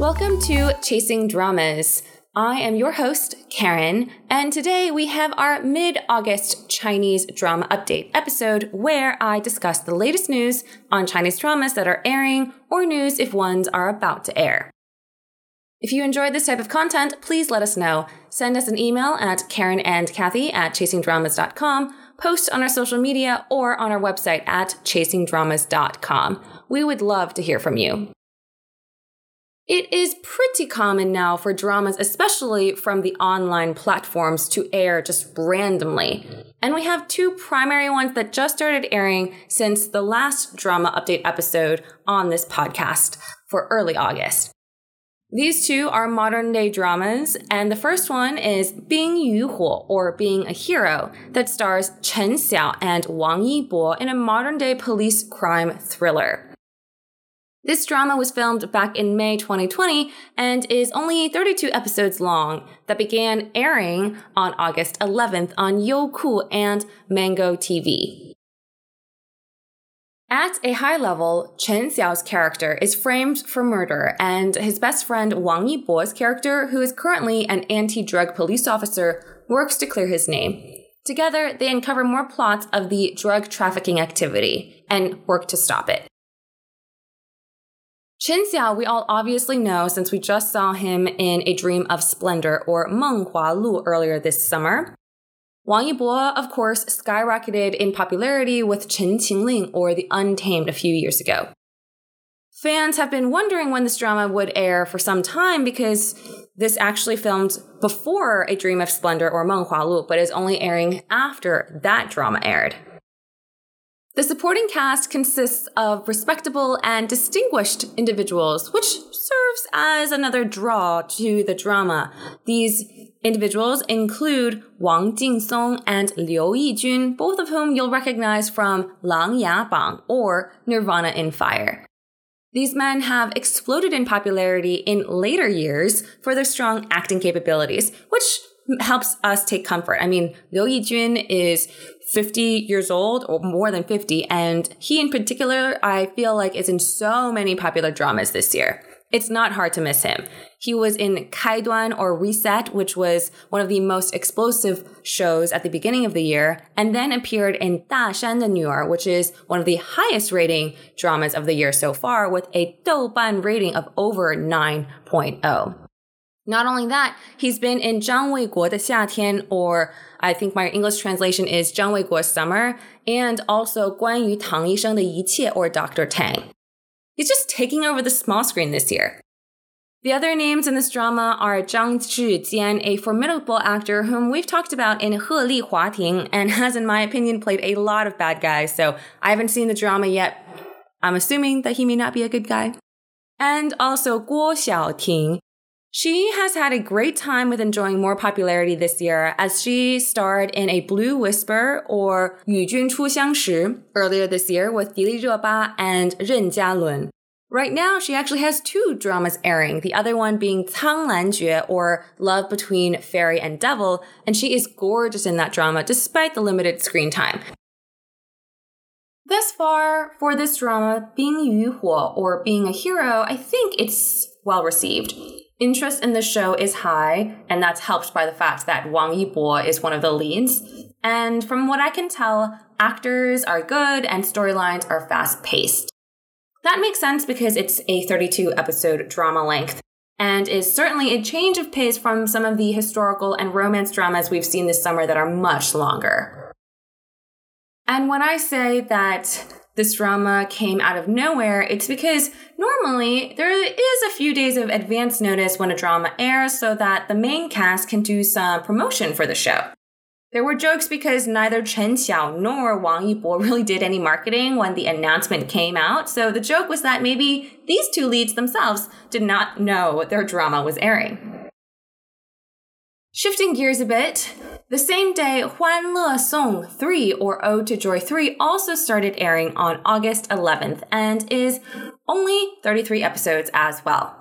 Welcome to Chasing Dramas. I am your host, Karen, and today we have our mid August Chinese drama update episode where I discuss the latest news on Chinese dramas that are airing or news if ones are about to air. If you enjoyed this type of content, please let us know. Send us an email at Karen and Kathy at chasingdramas.com, post on our social media, or on our website at chasingdramas.com. We would love to hear from you. It is pretty common now for dramas, especially from the online platforms, to air just randomly. And we have two primary ones that just started airing since the last drama update episode on this podcast for early August. These two are modern day dramas, and the first one is Bing Yu Huo, or Being a Hero, that stars Chen Xiao and Wang Yibo in a modern day police crime thriller. This drama was filmed back in May 2020 and is only 32 episodes long that began airing on August 11th on Youku and Mango TV. At a high level, Chen Xiao's character is framed for murder, and his best friend Wang Yibo's character, who is currently an anti-drug police officer, works to clear his name. Together, they uncover more plots of the drug trafficking activity and work to stop it. Chen Xiao, we all obviously know since we just saw him in A Dream of Splendor or Meng Hua Lu earlier this summer. Wang Yibo, of course, skyrocketed in popularity with Chen Qingling or The Untamed a few years ago. Fans have been wondering when this drama would air for some time because this actually filmed before A Dream of Splendor or Meng Hua Lu, but is only airing after that drama aired. The supporting cast consists of respectable and distinguished individuals, which serves as another draw to the drama. These individuals include Wang Jingsong and Liu Yijun, both of whom you'll recognize from Lang Ya Bang or Nirvana in Fire. These men have exploded in popularity in later years for their strong acting capabilities, which helps us take comfort. I mean, Liu Yijun is 50 years old or more than 50. And he in particular, I feel like is in so many popular dramas this year. It's not hard to miss him. He was in Kaiduan or Reset, which was one of the most explosive shows at the beginning of the year, and then appeared in Da Shan de Nuer, which is one of the highest rating dramas of the year so far with a Douban rating of over 9.0. Not only that, he's been in Zhang Weiguo de Xiatian, or I think my English translation is Zhang Weiguo's Summer, and also Guan Yu Tang Yisheng de Yiqie, or Dr. Tang. He's just taking over the small screen this year. The other names in this drama are Zhang Zhijian, a formidable actor whom we've talked about in He Li Hua Ting and has, in my opinion, played a lot of bad guys, so I haven't seen the drama yet. I'm assuming that he may not be a good guy. And also Guo Xiaoting, she has had a great time with enjoying more popularity this year as she starred in A Blue Whisper or 与君初相识 earlier this year with Dilireba and Ren Jialun. Right now, she actually has two dramas airing, the other one being Cang Lan or Love Between Fairy and Devil, and she is gorgeous in that drama despite the limited screen time. Thus far, for this drama, Bing Yu Huo or being a hero, I think it's well received. Interest in the show is high, and that's helped by the fact that Wang Yibo is one of the leads. And from what I can tell, actors are good and storylines are fast paced. That makes sense because it's a 32 episode drama length and is certainly a change of pace from some of the historical and romance dramas we've seen this summer that are much longer. And when I say that this drama came out of nowhere, it's because normally there is a few days of advance notice when a drama airs so that the main cast can do some promotion for the show. There were jokes because neither Chen Xiao nor Wang Yibo really did any marketing when the announcement came out, so the joke was that maybe these two leads themselves did not know their drama was airing. Shifting gears a bit, the same day, Huan Le Song 3 or Ode to Joy 3 also started airing on August 11th and is only 33 episodes as well.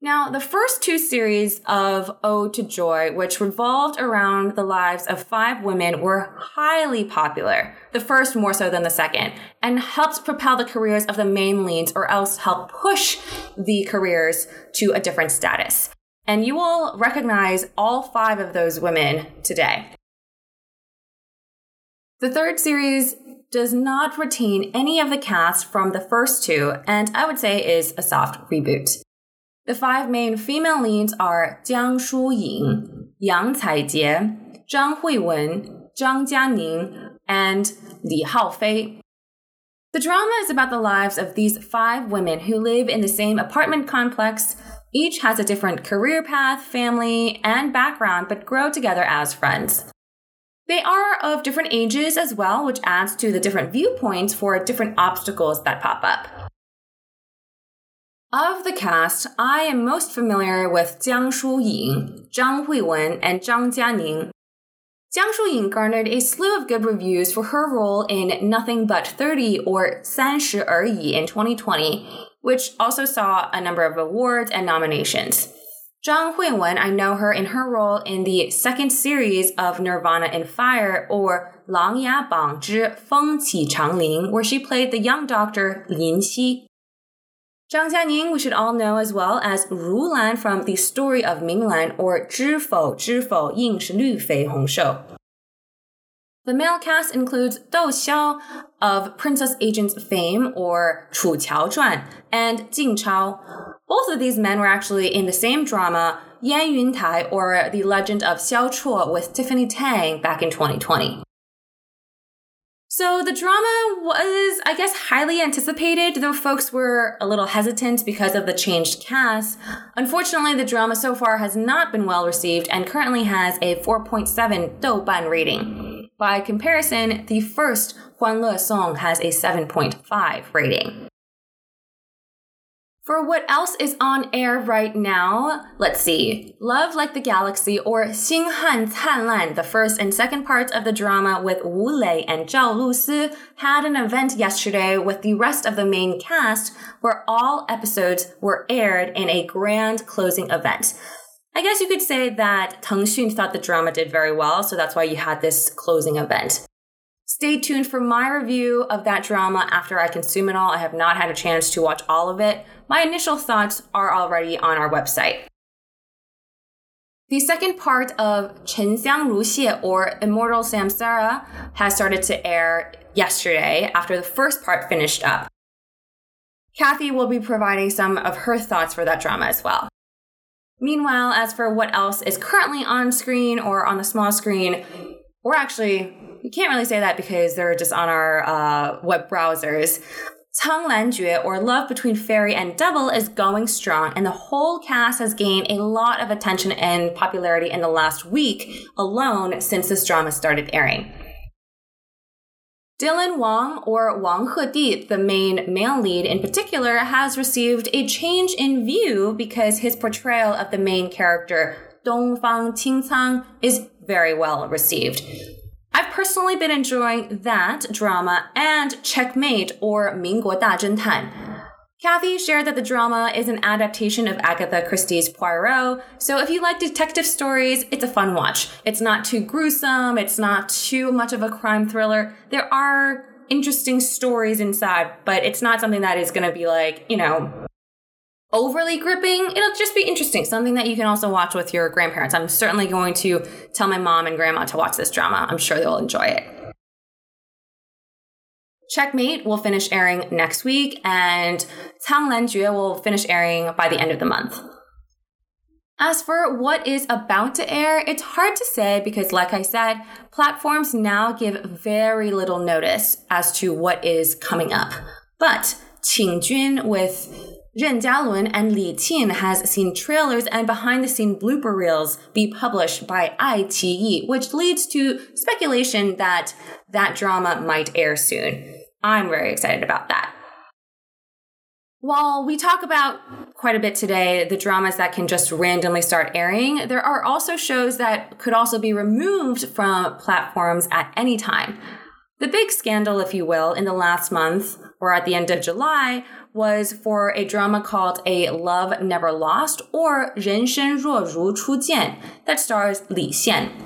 Now, the first two series of Ode to Joy, which revolved around the lives of five women, were highly popular. The first more so than the second, and helped propel the careers of the main leads or else help push the careers to a different status. And you will recognize all five of those women today. The third series does not retain any of the cast from the first two, and I would say is a soft reboot. The five main female leads are Jiang Shuying, Yang Caijie, Zhang Huiwen, Zhang Jianing, and Li Haofei. The drama is about the lives of these five women who live in the same apartment complex. Each has a different career path, family, and background, but grow together as friends. They are of different ages as well, which adds to the different viewpoints for different obstacles that pop up. Of the cast, I am most familiar with Jiang Shuying, Zhang Huiwen, and Zhang Jianing. Jiang Shuying garnered a slew of good reviews for her role in Nothing But 30 or 三十而已 in 2020, which also saw a number of awards and nominations. Zhang Huiwen, I know her in her role in the second series of Nirvana in Fire or Lang Ya Bang Zhi Feng Qi Changling, where she played the young doctor Lin Xi. Zhang Jianing, we should all know as well as Ru Lan from the story of Ming Lan or Zhi Fou Zhi Fou Ying Shi Lü Fei Hong Shou. The male cast includes Dou Xiao of Princess Agents fame or Chu Qiao Zhuan and Jing Chao. Both of these men were actually in the same drama, Yan Yun Tai or The Legend of Xiao Chuo with Tiffany Tang back in 2020. So the drama was, I guess, highly anticipated, though folks were a little hesitant because of the changed cast. Unfortunately, the drama so far has not been well received and currently has a 4.7 Douban rating. By comparison, the first Huan Le Song has a 7.5 rating. For what else is on air right now, let's see. Love Like the Galaxy or Xing Han Canlan, the first and second parts of the drama with Wu Lei and Zhao Lusi, had an event yesterday with the rest of the main cast where all episodes were aired in a grand closing event. I guess you could say that Teng Xun thought the drama did very well, so that's why you had this closing event. Stay tuned for my review of that drama after I consume it all. I have not had a chance to watch all of it, my initial thoughts are already on our website. The second part of Chen Xiang Ru Xie or Immortal Samsara has started to air yesterday after the first part finished up. Kathy will be providing some of her thoughts for that drama as well. Meanwhile, as for what else is currently on screen or on the small screen, we're actually, you can't really say that because they're just on our uh, web browsers. Cang Lan Jue, or Love Between Fairy and Devil, is going strong, and the whole cast has gained a lot of attention and popularity in the last week alone since this drama started airing. Dylan Wang, or Wang Hedi, the main male lead in particular, has received a change in view because his portrayal of the main character, Dongfang Qingcang, is very well received. I've personally been enjoying that drama and Checkmate or Mingguo Da Zhentan. Kathy shared that the drama is an adaptation of Agatha Christie's Poirot, so if you like detective stories, it's a fun watch. It's not too gruesome, it's not too much of a crime thriller. There are interesting stories inside, but it's not something that is going to be like, you know, overly gripping. It'll just be interesting, something that you can also watch with your grandparents. I'm certainly going to tell my mom and grandma to watch this drama. I'm sure they'll enjoy it. Checkmate will finish airing next week, and Cang Lan Jue will finish airing by the end of the month. As for what is about to air, it's hard to say because, like I said, platforms now give very little notice as to what is coming up. But Qing Qingjun with Ren Jialun and Li Qin has seen trailers and behind the scene blooper reels be published by iQIYI, which leads to speculation that that drama might air soon. I'm very excited about that. While we talk about quite a bit today the dramas that can just randomly start airing, there are also shows that could also be removed from platforms at any time. The big scandal, if you will, in the last month or at the end of July was for a drama called A Love Never Lost or 人生若如初见 that stars Li Xian.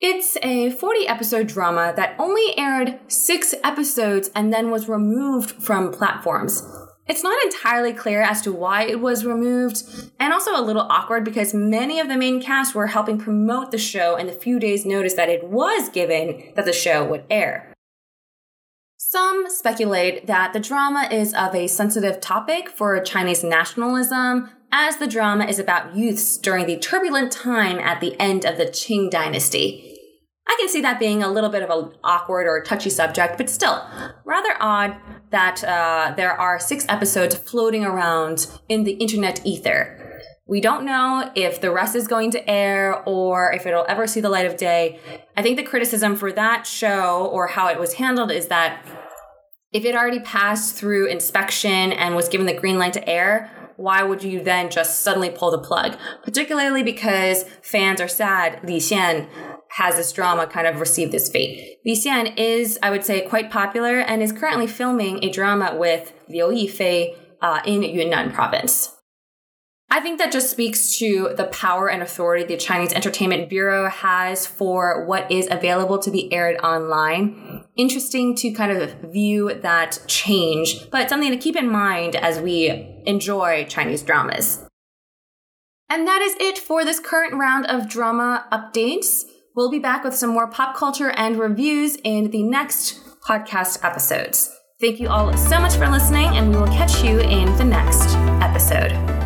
It's a 40 episode drama that only aired six episodes and then was removed from platforms. It's not entirely clear as to why it was removed, and also a little awkward because many of the main cast were helping promote the show in the few days' notice that it was given that the show would air. Some speculate that the drama is of a sensitive topic for Chinese nationalism, as the drama is about youths during the turbulent time at the end of the Qing dynasty. I can see that being a little bit of an awkward or touchy subject, but still, rather odd that uh, there are six episodes floating around in the internet ether. We don't know if the rest is going to air or if it'll ever see the light of day. I think the criticism for that show or how it was handled is that if it already passed through inspection and was given the green light to air, why would you then just suddenly pull the plug? Particularly because fans are sad Li Xian has this drama kind of received this fate. Li Xian is, I would say, quite popular and is currently filming a drama with Liu Yifei uh, in Yunnan province. I think that just speaks to the power and authority the Chinese Entertainment Bureau has for what is available to be aired online. Interesting to kind of view that change, but something to keep in mind as we enjoy Chinese dramas. And that is it for this current round of drama updates. We'll be back with some more pop culture and reviews in the next podcast episodes. Thank you all so much for listening, and we will catch you in the next episode.